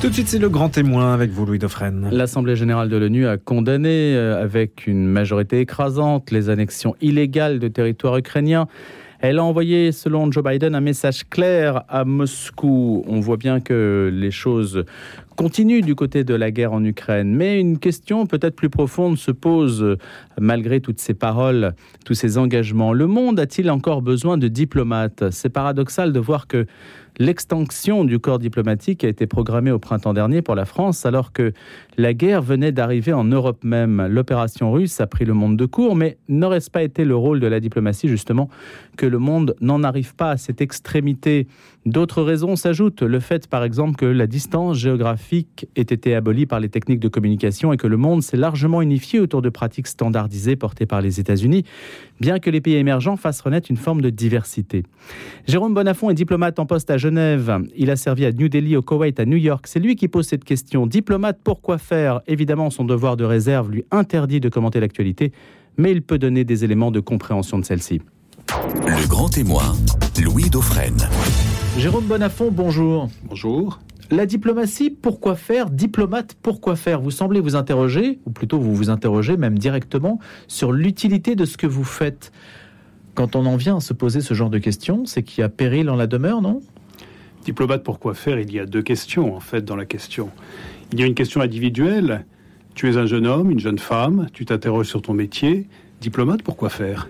Tout de suite, c'est le grand témoin avec vous, Louis Dauphren. L'Assemblée générale de l'ONU a condamné euh, avec une majorité écrasante les annexions illégales de territoires ukrainiens. Elle a envoyé, selon Joe Biden, un message clair à Moscou. On voit bien que les choses continuent du côté de la guerre en Ukraine. Mais une question peut-être plus profonde se pose malgré toutes ces paroles, tous ces engagements. Le monde a-t-il encore besoin de diplomates? C'est paradoxal de voir que L'extension du corps diplomatique a été programmée au printemps dernier pour la France alors que la guerre venait d'arriver en Europe même. L'opération russe a pris le monde de court, mais n'aurait-ce pas été le rôle de la diplomatie justement que le monde n'en arrive pas à cette extrémité? D'autres raisons s'ajoutent. Le fait par exemple que la distance géographique ait été abolie par les techniques de communication et que le monde s'est largement unifié autour de pratiques standardisées portées par les États-Unis, bien que les pays émergents fassent renaître une forme de diversité. Jérôme Bonafont est diplomate en poste à Genève. Il a servi à New Delhi, au Koweït, à New York. C'est lui qui pose cette question. Diplomate, pourquoi faire Évidemment, son devoir de réserve lui interdit de commenter l'actualité, mais il peut donner des éléments de compréhension de celle-ci. Le grand témoin, Louis Dauphren. Jérôme Bonafont, bonjour. Bonjour. La diplomatie, pourquoi faire? Diplomate, pourquoi faire? Vous semblez vous interroger, ou plutôt vous vous interrogez même directement, sur l'utilité de ce que vous faites. Quand on en vient à se poser ce genre de questions, c'est qu'il y a péril en la demeure, non? Diplomate, pourquoi faire? Il y a deux questions, en fait, dans la question. Il y a une question individuelle. Tu es un jeune homme, une jeune femme, tu t'interroges sur ton métier. Diplomate, pourquoi faire?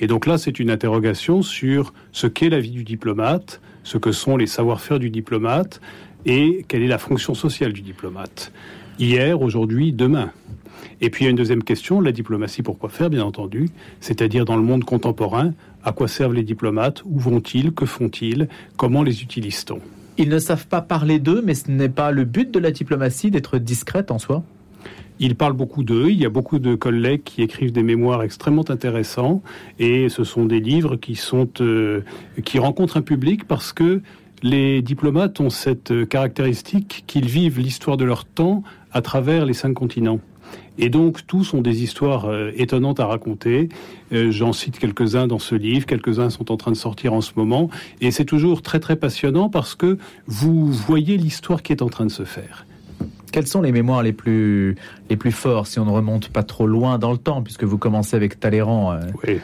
Et donc là, c'est une interrogation sur ce qu'est la vie du diplomate, ce que sont les savoir-faire du diplomate et quelle est la fonction sociale du diplomate. Hier, aujourd'hui, demain. Et puis il y a une deuxième question, la diplomatie, pourquoi faire, bien entendu, c'est-à-dire dans le monde contemporain, à quoi servent les diplomates, où vont-ils, que font-ils, comment les utilise-t-on? Ils ne savent pas parler d'eux, mais ce n'est pas le but de la diplomatie d'être discrète en soi. Ils parlent beaucoup d'eux. Il y a beaucoup de collègues qui écrivent des mémoires extrêmement intéressants. Et ce sont des livres qui sont euh, qui rencontrent un public parce que les diplomates ont cette caractéristique qu'ils vivent l'histoire de leur temps à travers les cinq continents. Et donc, tous ont des histoires euh, étonnantes à raconter. Euh, j'en cite quelques-uns dans ce livre, quelques-uns sont en train de sortir en ce moment. Et c'est toujours très, très passionnant parce que vous voyez l'histoire qui est en train de se faire. Quelles sont les mémoires les plus, les plus forts, si on ne remonte pas trop loin dans le temps, puisque vous commencez avec Talleyrand euh, Oui.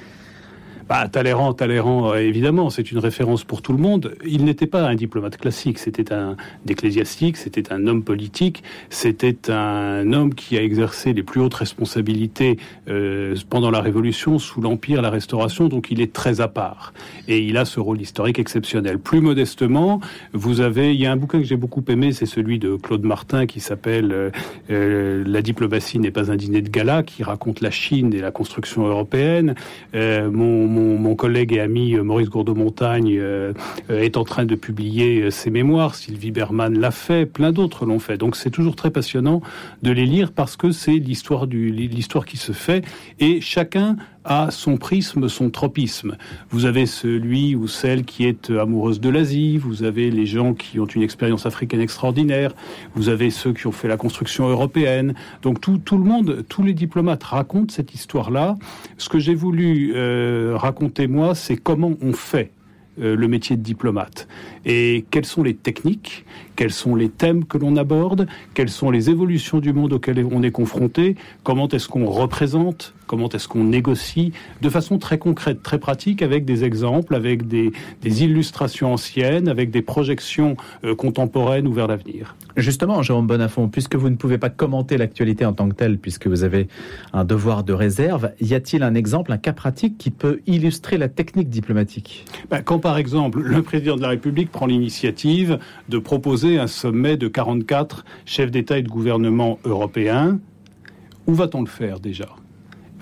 Bah, Talleyrand, Talleyrand, euh, évidemment, c'est une référence pour tout le monde. Il n'était pas un diplomate classique, c'était un ecclésiastique, c'était un homme politique, c'était un homme qui a exercé les plus hautes responsabilités euh, pendant la Révolution, sous l'Empire, la Restauration, donc il est très à part. Et il a ce rôle historique exceptionnel. Plus modestement, vous avez, il y a un bouquin que j'ai beaucoup aimé, c'est celui de Claude Martin qui s'appelle euh, euh La diplomatie n'est pas un dîner de gala, qui raconte la Chine et la construction européenne. Euh, mon mon, collègue et ami euh, Maurice Gourdeau-Montagne euh, euh, est en train de publier ses mémoires. Sylvie Berman l'a fait, plein d'autres l'ont fait. Donc c'est toujours très passionnant de les lire parce que c'est l'histoire l'histoire qui se fait et chacun a son prisme, son tropisme. Vous avez celui ou celle qui est amoureuse de l'Asie, vous avez les gens qui ont une expérience africaine extraordinaire, vous avez ceux qui ont fait la construction européenne. Donc tout, tout le monde, tous les diplomates racontent cette histoire-là. Ce que j'ai voulu euh, raconter moi, c'est comment on fait euh, le métier de diplomate et quelles sont les techniques, quels sont les thèmes que l'on aborde, quelles sont les évolutions du monde auxquelles on est confronté, comment est-ce qu'on représente, comment est-ce qu'on négocie de façon très concrète, très pratique, avec des exemples, avec des, illustrations anciennes, avec des projections euh, contemporaines ou vers l'avenir. Justement, Jérôme Bonafont, puisque vous ne pouvez pas commenter l'actualité en tant que telle, puisque vous avez un devoir de réserve, y a-t-il un exemple, un cas pratique qui peut illustrer la technique diplomatique? Ben, Quand par exemple le président de la République prend l'initiative de proposer un sommet de 44 chefs d'État et de gouvernement européens, où va-t-on le faire déjà?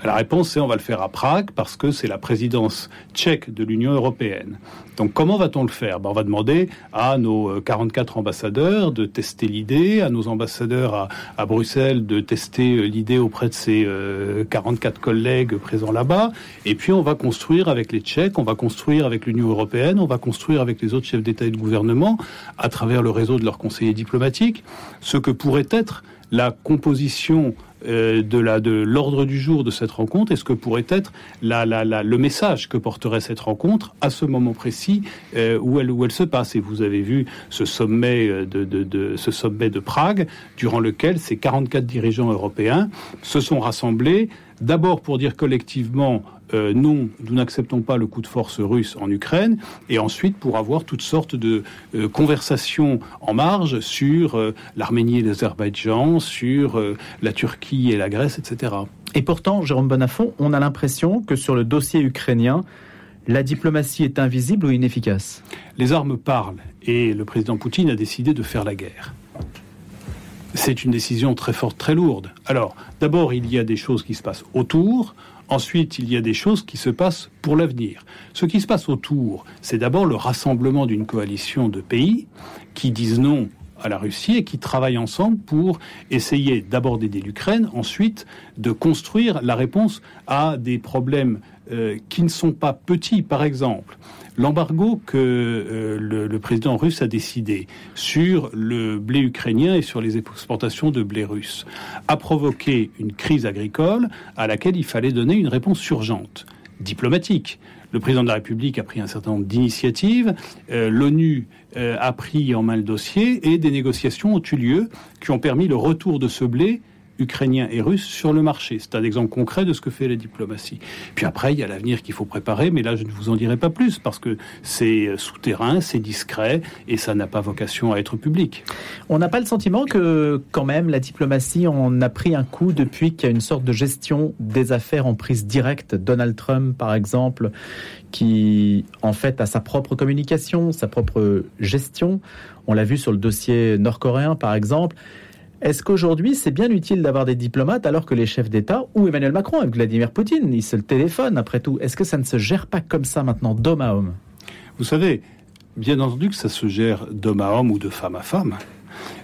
La réponse, c'est on va le faire à Prague parce que c'est la présidence tchèque de l'Union européenne. Donc comment va-t-on le faire? Ben, On va demander à nos 44 ambassadeurs de tester l'idée, à nos ambassadeurs à, Bruxelles de tester euh, l'idée auprès de ces 44 euh, collègues présents là-bas. Et puis on va construire avec les Tchèques, on va construire avec l'Union européenne, on va construire avec les autres chefs d'État et de gouvernement, à travers le réseau de leurs conseillers diplomatiques, ce que pourrait être la composition euh, de la de l'ordre du jour de cette rencontre et ce que pourrait être le message que porterait cette rencontre à ce moment précis euh, où elle se passe. Et vous avez vu ce sommet euh, de Prague durant lequel ces 44 dirigeants européens se sont rassemblés d'abord pour dire collectivement euh, non, nous n'acceptons pas le coup de force russe en Ukraine, et ensuite pour avoir toutes sortes de euh, conversations en marge sur euh, l'Arménie et l'Azerbaïdjan, sur la Turquie et la Grèce, etc. Et pourtant, Jérôme Bonafont, on a l'impression que sur le dossier ukrainien, la diplomatie est invisible ou inefficace? Les armes parlent, et le président Poutine a décidé de faire la guerre. C'est une décision très forte, très lourde. Alors, d'abord, il y a des choses qui se passent autour. Ensuite, il y a des choses qui se passent pour l'avenir. Ce qui se passe autour, c'est d'abord le rassemblement d'une coalition de pays qui disent non à la Russie et qui travaillent ensemble pour essayer d'abord d'aider l'Ukraine, ensuite de construire la réponse à des problèmes euh, qui ne sont pas petits. Par exemple, l'embargo que euh, le, président russe a décidé sur le blé ukrainien et sur les exportations de blé russe a provoqué une crise agricole à laquelle il fallait donner une réponse urgente, diplomatique. Le président de la République a pris un certain nombre d'initiatives, euh, l'ONU euh, a pris en main le dossier et des négociations ont eu lieu qui ont permis le retour de ce blé ukrainiens et russes sur le marché. C'est un exemple concret de ce que fait la diplomatie. Puis après, il y a l'avenir qu'il faut préparer, mais là, je ne vous en dirai pas plus parce que c'est souterrain, c'est discret et ça n'a pas vocation à être public. On n'a pas le sentiment que, quand même, la diplomatie en a pris un coup depuis qu'il y a une sorte de gestion des affaires en prise directe. Donald Trump, par exemple, qui, en fait, a sa propre communication, sa propre gestion. On l'a vu sur le dossier nord-coréen, par exemple. Est-ce qu'aujourd'hui, c'est bien utile d'avoir des diplomates alors que les chefs d'État, ou Emmanuel Macron avec Vladimir Poutine, ils se téléphonent après tout? Est-ce que ça ne se gère pas comme ça maintenant, d'homme à homme? Vous savez, bien entendu que ça se gère d'homme à homme ou de femme à femme.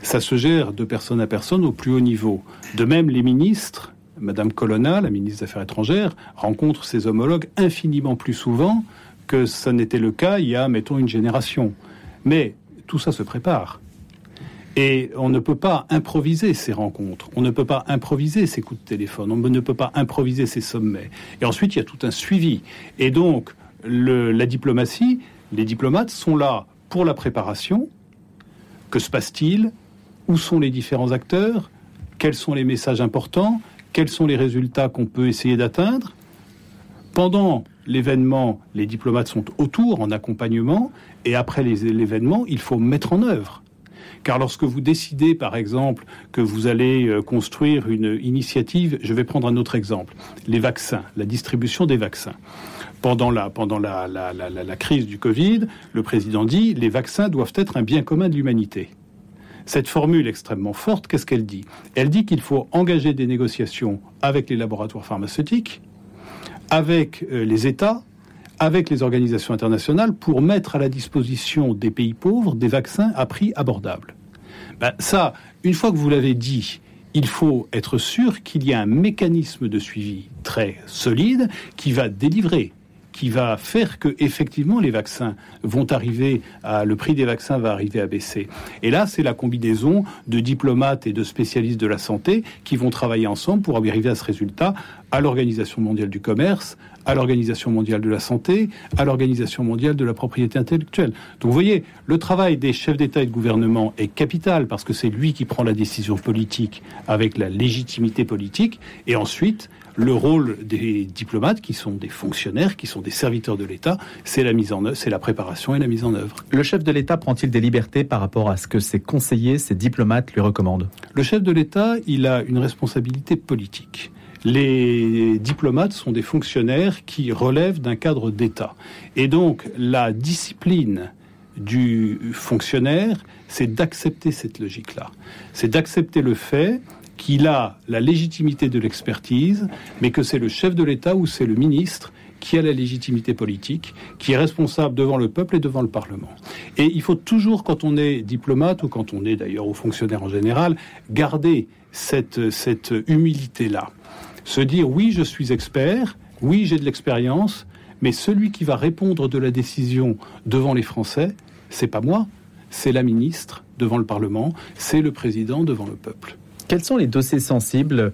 Ça se gère de personne à personne au plus haut niveau. De même, les ministres, Madame Colonna, la ministre des Affaires étrangères, rencontrent ses homologues infiniment plus souvent que ça n'était le cas il y a, mettons, une génération. Mais tout ça se prépare. Et on ne peut pas improviser ces rencontres, on ne peut pas improviser ces coups de téléphone, on ne peut pas improviser ces sommets. Et ensuite, il y a tout un suivi. Et donc, la diplomatie, les diplomates sont là pour la préparation. Que se passe-t-il? Où sont les différents acteurs? Quels sont les messages importants? Quels sont les résultats qu'on peut essayer d'atteindre? Pendant l'événement, les diplomates sont autour, en accompagnement, et après l'événement, il faut mettre en œuvre. Car lorsque vous décidez, par exemple, que vous allez euh, construire une initiative, je vais prendre un autre exemple, les vaccins, la distribution des vaccins. Pendant la, pendant la, la, crise du Covid, le président dit les vaccins doivent être un bien commun de l'humanité. Cette formule extrêmement forte, qu'est-ce qu'elle dit? Elle dit qu'il faut engager des négociations avec les laboratoires pharmaceutiques, avec euh, les États, avec les organisations internationales pour mettre à la disposition des pays pauvres des vaccins à prix abordable. Ben, ça, une fois que vous l'avez dit, il faut être sûr qu'il y a un mécanisme de suivi très solide qui va délivrer qui va faire que effectivement les vaccins vont arriver à le prix des vaccins va arriver à baisser. Et là, c'est la combinaison de diplomates et de spécialistes de la santé qui vont travailler ensemble pour arriver à ce résultat à l'Organisation mondiale du commerce, à l'Organisation mondiale de la santé, à l'Organisation mondiale de la propriété intellectuelle. Donc vous voyez, le travail des chefs d'État et de gouvernement est capital parce que c'est lui qui prend la décision politique avec la légitimité politique et ensuite le rôle des diplomates, qui sont des fonctionnaires, qui sont des serviteurs de l'État, c'est la mise en œuvre, c'est la préparation et la mise en œuvre. Le chef de l'État prend-il des libertés par rapport à ce que ses conseillers, ses diplomates lui recommandent? Le chef de l'État, il a une responsabilité politique. Les diplomates sont des fonctionnaires qui relèvent d'un cadre d'État. Et donc, la discipline du fonctionnaire, c'est d'accepter cette logique-là. C'est d'accepter le fait qu'il a la légitimité de l'expertise, mais que c'est le chef de l'État ou c'est le ministre qui a la légitimité politique, qui est responsable devant le peuple et devant le Parlement. Et il faut toujours, quand on est diplomate, ou quand on est d'ailleurs aux fonctionnaires en général, garder cette, cette humilité-là. Se dire, oui, je suis expert, oui, j'ai de l'expérience, mais celui qui va répondre de la décision devant les Français, c'est pas moi, c'est la ministre devant le Parlement, c'est le président devant le peuple. Quels sont les dossiers sensibles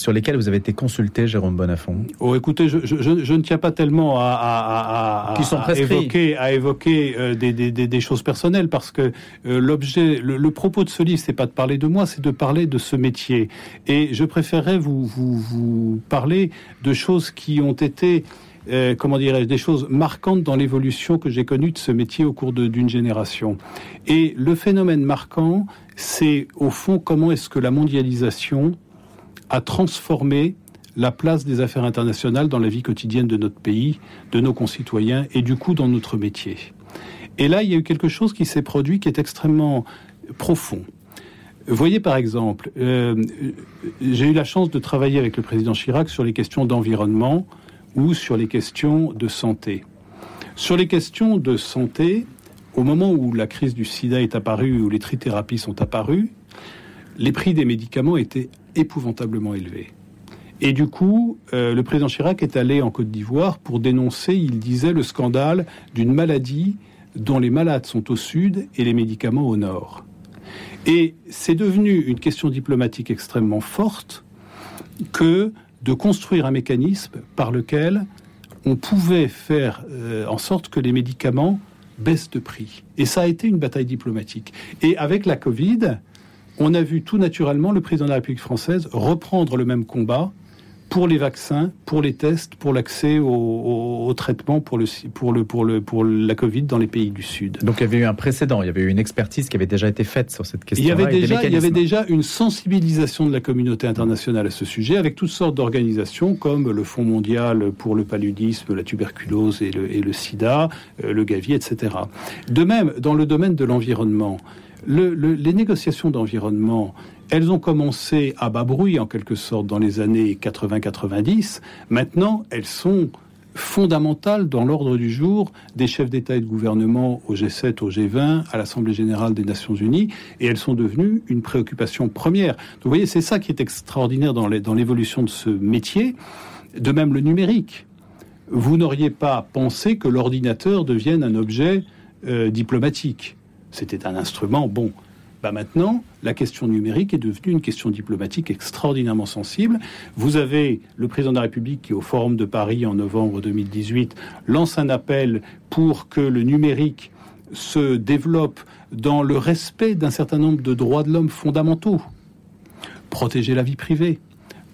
sur lesquels vous avez été consulté, Jérôme Bonafont Oh, écoutez, je, je, je, ne tiens pas tellement à, à, à, Qui sont à évoquer, à évoquer euh, des, des, des, choses personnelles, parce que euh, l'objet, le, le, propos de ce livre, c'est pas de parler de moi, c'est de parler de ce métier. Et je préférerais vous, vous, vous parler de choses qui ont été euh, comment dirais-je, des choses marquantes dans l'évolution que j'ai connue de ce métier au cours d'une génération. Et le phénomène marquant, c'est au fond comment est-ce que la mondialisation a transformé la place des affaires internationales dans la vie quotidienne de notre pays, de nos concitoyens et du coup dans notre métier. Et là, il y a eu quelque chose qui s'est produit qui est extrêmement profond. Voyez par exemple, euh, j'ai eu la chance de travailler avec le président Chirac sur les questions d'environnement, ou sur les questions de santé. Sur les questions de santé, au moment où la crise du sida est apparue, où les trithérapies sont apparues, les prix des médicaments étaient épouvantablement élevés. Et du coup, euh, le président Chirac est allé en Côte d'Ivoire pour dénoncer, il disait, le scandale d'une maladie dont les malades sont au sud et les médicaments au nord. Et c'est devenu une question diplomatique extrêmement forte que de construire un mécanisme par lequel on pouvait faire euh, en sorte que les médicaments baissent de prix. Et ça a été une bataille diplomatique. Et avec la Covid, on a vu tout naturellement le président de la République française reprendre le même combat pour les vaccins, pour les tests, pour l'accès au, traitement pour, le, pour, le, pour, le, pour la Covid dans les pays du Sud. Donc il y avait eu un précédent, il y avait eu une expertise qui avait déjà été faite sur cette question. Il y avait, déjà, il y avait déjà une sensibilisation de la communauté internationale à ce sujet, avec toutes sortes d'organisations comme le Fonds mondial pour le paludisme, la tuberculose et le, et le sida, euh, le Gavi, etc. De même, dans le domaine de l'environnement, le, les négociations d'environnement elles ont commencé à bas bruit, en quelque sorte, dans les années 80-90. Maintenant, elles sont fondamentales dans l'ordre du jour des chefs d'État et de gouvernement au G7, au G20, à l'Assemblée générale des Nations unies, et elles sont devenues une préoccupation première. Vous voyez, c'est ça qui est extraordinaire dans l'évolution de ce métier. De même, le numérique. Vous n'auriez pas pensé que l'ordinateur devienne un objet euh, diplomatique. C'était un instrument, bon, bah maintenant, la question numérique est devenue une question diplomatique extraordinairement sensible. Vous avez le président de la République qui, au Forum de Paris en novembre 2018, lance un appel pour que le numérique se développe dans le respect d'un certain nombre de droits de l'homme fondamentaux. Protéger la vie privée,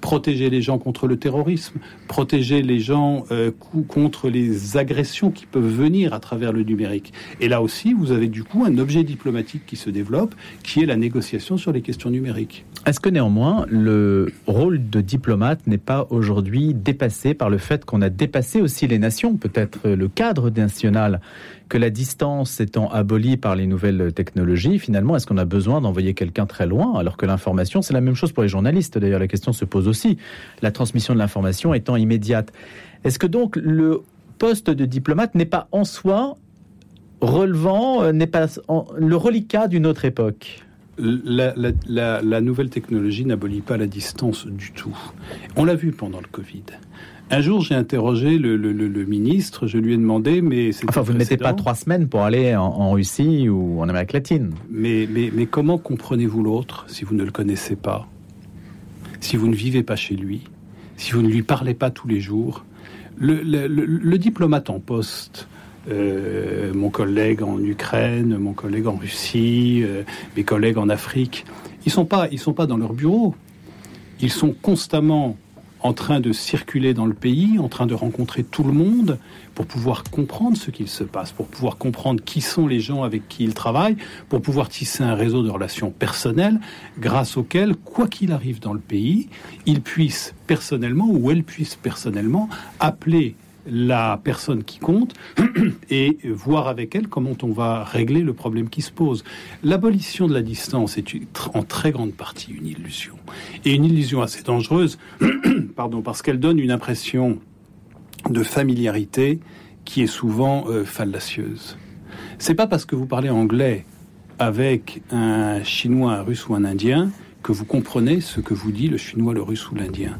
protéger les gens contre le terrorisme, protéger les gens euh, contre les agressions qui peuvent venir à travers le numérique. Et là aussi, vous avez du coup un objet diplomatique qui se développe, qui est la négociation sur les questions numériques. Est-ce que néanmoins, le rôle de diplomate n'est pas aujourd'hui dépassé par le fait qu'on a dépassé aussi les nations, peut-être le cadre national que la distance étant abolie par les nouvelles technologies, finalement, est-ce qu'on a besoin d'envoyer quelqu'un très loin alors que l'information, c'est la même chose pour les journalistes? D'ailleurs, la question se pose aussi. La transmission de l'information étant immédiate. Est-ce que donc le poste de diplomate n'est pas en soi relevant, euh, n'est pas le reliquat d'une autre époque? La, la, nouvelle technologie n'abolit pas la distance du tout. On l'a vu pendant le Covid. Un jour, j'ai interrogé le, ministre, je lui ai demandé, mais c'est. Enfin, vous ne mettez pas trois semaines pour aller en, Russie ou en Amérique latine. Mais, mais, mais comment comprenez-vous l'autre si vous ne le connaissez pas? Si vous ne vivez pas chez lui Si vous ne lui parlez pas tous les jours Le, diplomate en poste, euh, mon collègue en Ukraine, mon collègue en Russie, euh, mes collègues en Afrique, ils sont pas, ils sont pas dans leur bureau. Ils sont constamment en train de circuler dans le pays, en train de rencontrer tout le monde pour pouvoir comprendre ce qu'il se passe, pour pouvoir comprendre qui sont les gens avec qui ils travaillent, pour pouvoir tisser un réseau de relations personnelles grâce auquel, quoi qu'il arrive dans le pays, ils puissent personnellement ou elles puissent personnellement appeler la personne qui compte et voir avec elle comment on va régler le problème qui se pose. L'abolition de la distance est en très grande partie une illusion. Et une illusion assez dangereuse, pardon, parce qu'elle donne une impression de familiarité qui est souvent euh, fallacieuse. C'est pas parce que vous parlez anglais avec un chinois, un russe ou un indien que vous comprenez ce que vous dit le chinois, le russe ou l'indien.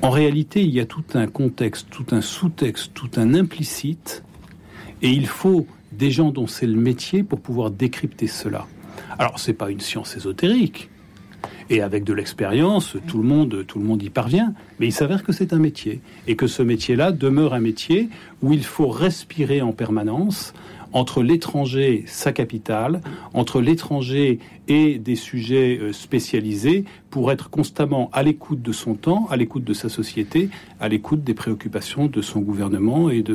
En réalité, il y a tout un contexte, tout un sous-texte, tout un implicite, et il faut des gens dont c'est le métier pour pouvoir décrypter cela. Alors, c'est pas une science ésotérique, Et avec de l'expérience, tout le monde, tout le monde y parvient. Mais il s'avère que c'est un métier et que ce métier-là demeure un métier où il faut respirer en permanence entre l'étranger, sa capitale, entre l'étranger et des sujets euh, spécialisés pour être constamment à l'écoute de son temps, à l'écoute de sa société, à l'écoute des préoccupations de son gouvernement et de,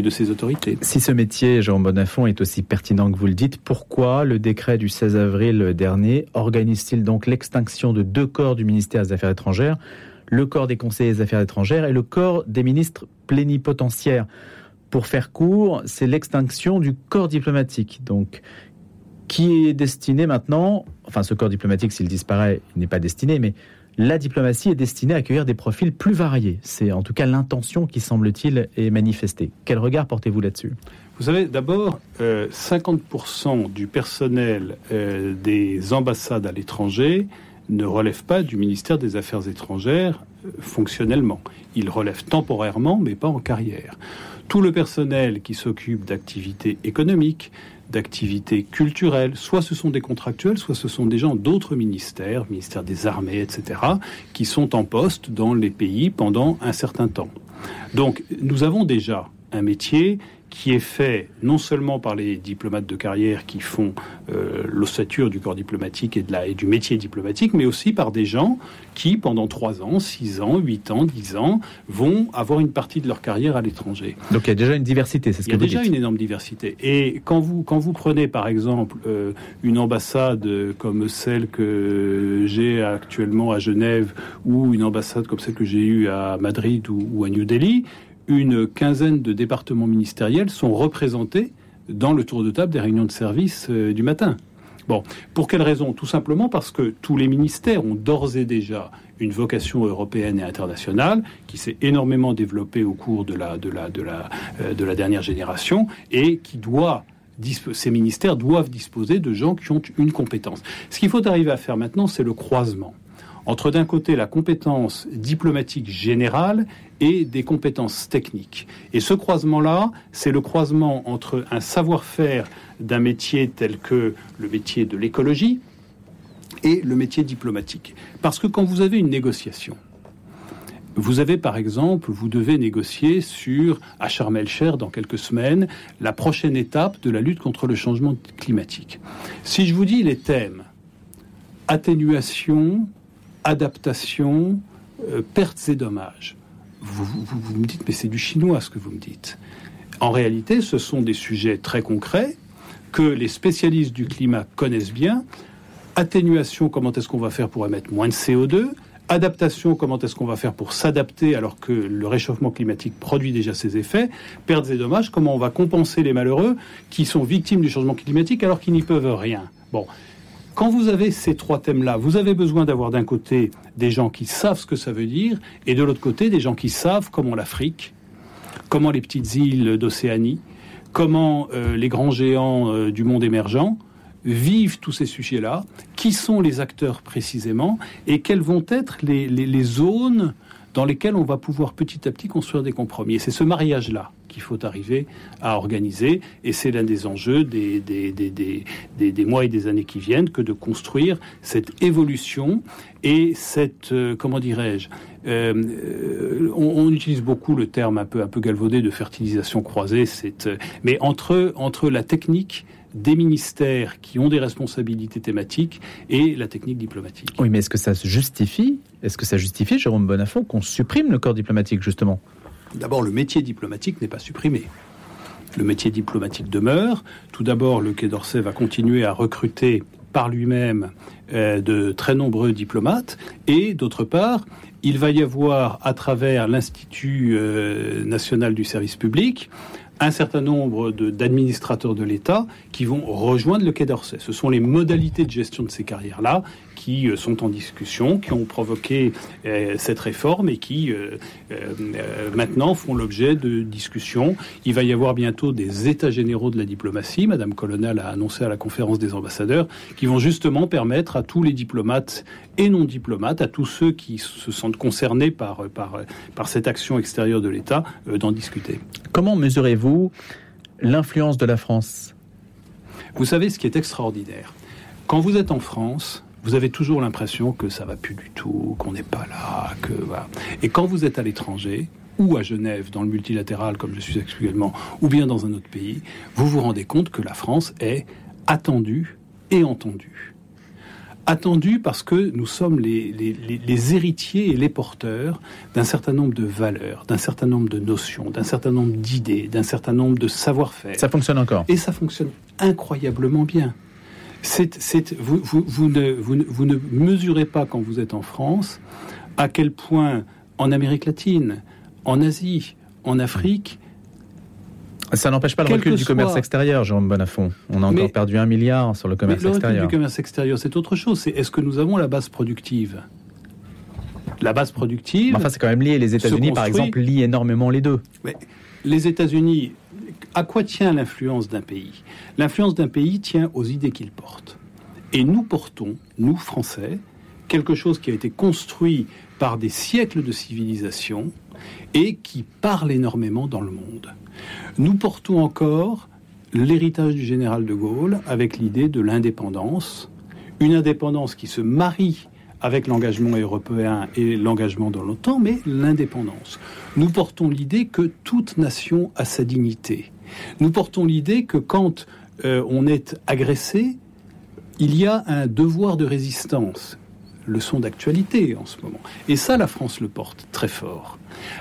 de ses autorités. Si ce métier, Jean Bonafont, est aussi pertinent que vous le dites, pourquoi le décret du 16 avril dernier organise-t-il donc l'extinction de deux corps du ministère des Affaires étrangères, le corps des conseillers des Affaires étrangères et le corps des ministres plénipotentiaires? Pour faire court, c'est l'extinction du corps diplomatique. Donc, qui est destiné maintenant, enfin ce corps diplomatique, s'il disparaît, il n'est pas destiné, mais la diplomatie est destinée à accueillir des profils plus variés. C'est en tout cas l'intention qui, semble-t-il, est manifestée. Quel regard portez-vous là-dessus? Vous savez, d'abord, 50% euh, du personnel euh, des ambassades à l'étranger ne relève pas du ministère des Affaires étrangères euh, fonctionnellement. Il relève temporairement, mais pas en carrière tout le personnel qui s'occupe d'activités économiques, d'activités culturelles, soit ce sont des contractuels, soit ce sont des gens d'autres ministères, ministère des armées, etc., qui sont en poste dans les pays pendant un certain temps. Donc nous avons déjà un métier qui est fait non seulement par les diplomates de carrière qui font euh, l'ossature du corps diplomatique et, de la, et du métier diplomatique, mais aussi par des gens qui, pendant 3 ans, 6 ans, 8 ans, 10 ans, vont avoir une partie de leur carrière à l'étranger. Donc il y a déjà une diversité, c'est ce que vous dites. Il y a déjà une énorme diversité. Et quand vous, quand vous prenez, par exemple, euh, une ambassade comme celle que j'ai actuellement à Genève, ou une ambassade comme celle que j'ai eue à Madrid ou, ou à New Delhi, une quinzaine de départements ministériels sont représentés dans le tour de table des réunions de service euh, du matin. Bon, pour quelle raison? Tout simplement parce que tous les ministères ont d'ores et déjà une vocation européenne et internationale qui s'est énormément développée au cours de la, de la, euh, de la dernière génération et qui doit ces ministères doivent disposer de gens qui ont une compétence. Ce qu'il faut arriver à faire maintenant, c'est le croisement entre d'un côté la compétence diplomatique générale et des compétences techniques. Et ce croisement-là, c'est le croisement entre un savoir-faire d'un métier tel que le métier de l'écologie et le métier diplomatique. Parce que quand vous avez une négociation, vous avez par exemple, vous devez négocier sur, à Sharm el dans quelques semaines, la prochaine étape de la lutte contre le changement climatique. Si je vous dis les thèmes atténuation, adaptation, euh, pertes et dommages. Vous, me dites, mais c'est du chinois ce que vous me dites. En réalité, ce sont des sujets très concrets que les spécialistes du climat connaissent bien. Atténuation, comment est-ce qu'on va faire pour émettre moins de CO2 Adaptation, comment est-ce qu'on va faire pour s'adapter alors que le réchauffement climatique produit déjà ses effets? Pertes et dommages, comment on va compenser les malheureux qui sont victimes du changement climatique alors qu'ils n'y peuvent rien? Bon, quand vous avez ces trois thèmes-là, vous avez besoin d'avoir d'un côté des gens qui savent ce que ça veut dire, et de l'autre côté des gens qui savent comment l'Afrique, comment les petites îles d'Océanie, comment euh, les grands géants euh, du monde émergent vivent tous ces sujets-là, qui sont les acteurs précisément, et quelles vont être les, zones dans lesquelles on va pouvoir petit à petit construire des compromis. C'est ce mariage-là qu'il faut arriver à organiser. Et c'est l'un des enjeux des, des, des, des, mois et des années qui viennent que de construire cette évolution et cette, euh, comment dirais-je, euh, euh, on, utilise beaucoup le terme un peu, un peu galvaudé de fertilisation croisée, mais entre, entre la technique des ministères qui ont des responsabilités thématiques et la technique diplomatique. Oui, mais est-ce que ça se justifie? Est-ce que ça justifie, Jérôme Bonafont, qu'on supprime le corps diplomatique, justement? D'abord, le métier diplomatique n'est pas supprimé. Le métier diplomatique demeure. Tout d'abord, le Quai d'Orsay va continuer à recruter par lui-même euh, de très nombreux diplomates. Et d'autre part, il va y avoir, à travers l'Institut euh, national du service public, un certain nombre d'administrateurs de, l'État qui vont rejoindre le Quai d'Orsay. Ce sont les modalités de gestion de ces carrières-là qui euh, sont en discussion, qui ont provoqué euh, cette réforme et qui euh, maintenant font l'objet de discussions. Il va y avoir bientôt des états généraux de la diplomatie. Madame Colonel a annoncé à la conférence des ambassadeurs qui vont justement permettre à tous les diplomates et non diplomates, à tous ceux qui se sentent concernés par, par, par cette action extérieure de l'État, d'en discuter. Comment mesurez-vous l'influence de la France? Vous savez ce qui est extraordinaire? Quand vous êtes en France, vous avez toujours l'impression que ça va plus du tout, qu'on n'est pas là, que voilà. Et quand vous êtes à l'étranger, ou à Genève, dans le multilatéral, comme je suis actuellement, ou bien dans un autre pays, vous vous rendez compte que la France est attendue et entendue. Attendue parce que nous sommes les, les héritiers et les porteurs d'un certain nombre de valeurs, d'un certain nombre de notions, d'un certain nombre d'idées, d'un certain nombre de savoir-faire. Ça fonctionne encore. Et ça fonctionne incroyablement bien. C'est, vous, vous, vous, ne, vous, ne, mesurez pas quand vous êtes en France à quel point en Amérique latine, en Asie, en Afrique, ça n'empêche pas le recul du commerce extérieur, Jean Bonafont. On a encore perdu un milliard sur le commerce mais le recul du commerce extérieur, c'est autre chose. C'est est-ce que nous avons la base productive? La base productive. enfin, c'est quand même lié. Les États-Unis, par exemple, lient énormément les deux. Mais les États-Unis, à quoi tient l'influence d'un pays? L'influence d'un pays tient aux idées qu'il porte. Et nous portons, nous Français, quelque chose qui a été construit par des siècles de civilisation et qui parle énormément dans le monde. Nous portons encore l'héritage du général de Gaulle avec l'idée de l'indépendance, une indépendance qui se marie avec l'engagement européen et l'engagement dans l'OTAN, mais l'indépendance. Nous portons l'idée que toute nation a sa dignité. Nous portons l'idée que quand euh, on est agressé, il y a un devoir de résistance, leçon d'actualité en ce moment. Et ça, la France le porte très fort.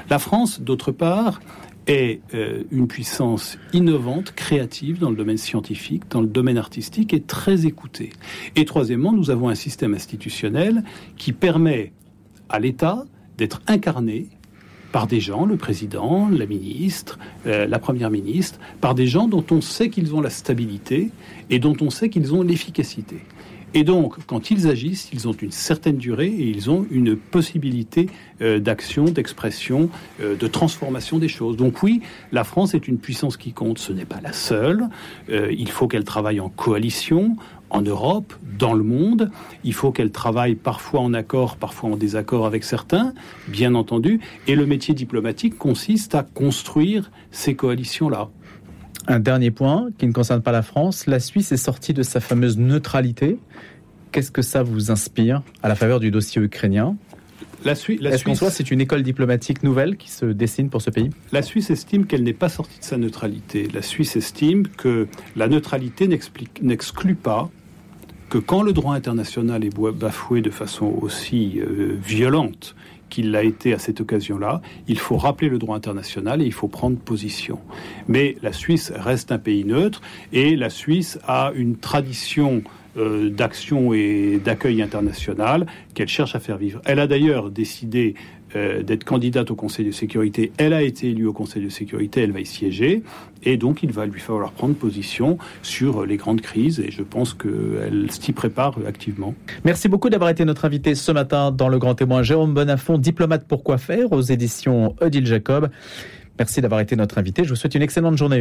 La France, d'autre part, est euh, une puissance innovante, créative dans le domaine scientifique, dans le domaine artistique et très écoutée. Et troisièmement, nous avons un système institutionnel qui permet à l'État d'être incarné par des gens, le président, la ministre, euh, la première ministre, par des gens dont on sait qu'ils ont la stabilité et dont on sait qu'ils ont l'efficacité. Et donc, quand ils agissent, ils ont une certaine durée et ils ont une possibilité euh, d'action, d'expression, euh, de transformation des choses. Donc oui, la France est une puissance qui compte. Ce n'est pas la seule. Euh, il faut qu'elle travaille en coalition en Europe, dans le monde. Il faut qu'elle travaille parfois en accord, parfois en désaccord avec certains, bien entendu. Et le métier diplomatique consiste à construire ces coalitions-là. Un dernier point qui ne concerne pas la France. La Suisse est sortie de sa fameuse neutralité. Qu'est-ce que ça vous inspire à la faveur du dossier ukrainien? La, Suisse, Est-ce qu'en soi, c'est une école diplomatique nouvelle qui se dessine pour ce pays? La Suisse estime qu'elle n'est pas sortie de sa neutralité. La Suisse estime que la neutralité n'exclut pas que quand le droit international est bafoué de façon aussi euh, violente qu'il l'a été à cette occasion-là, il faut rappeler le droit international et il faut prendre position. Mais la Suisse reste un pays neutre et la Suisse a une tradition euh, d'action et d'accueil international qu'elle cherche à faire vivre. Elle a d'ailleurs décidé euh, d'être candidate au Conseil de sécurité. Elle a été élue au Conseil de sécurité, elle va y siéger, et donc il va lui falloir prendre position sur les grandes crises, et je pense qu'elle s'y prépare activement. Merci beaucoup d'avoir été notre invité ce matin dans Le Grand Témoin. Jérôme Bonafont, diplomate pour quoi faire, aux éditions Odile Jacob. Merci d'avoir été notre invité. Je vous souhaite une excellente journée.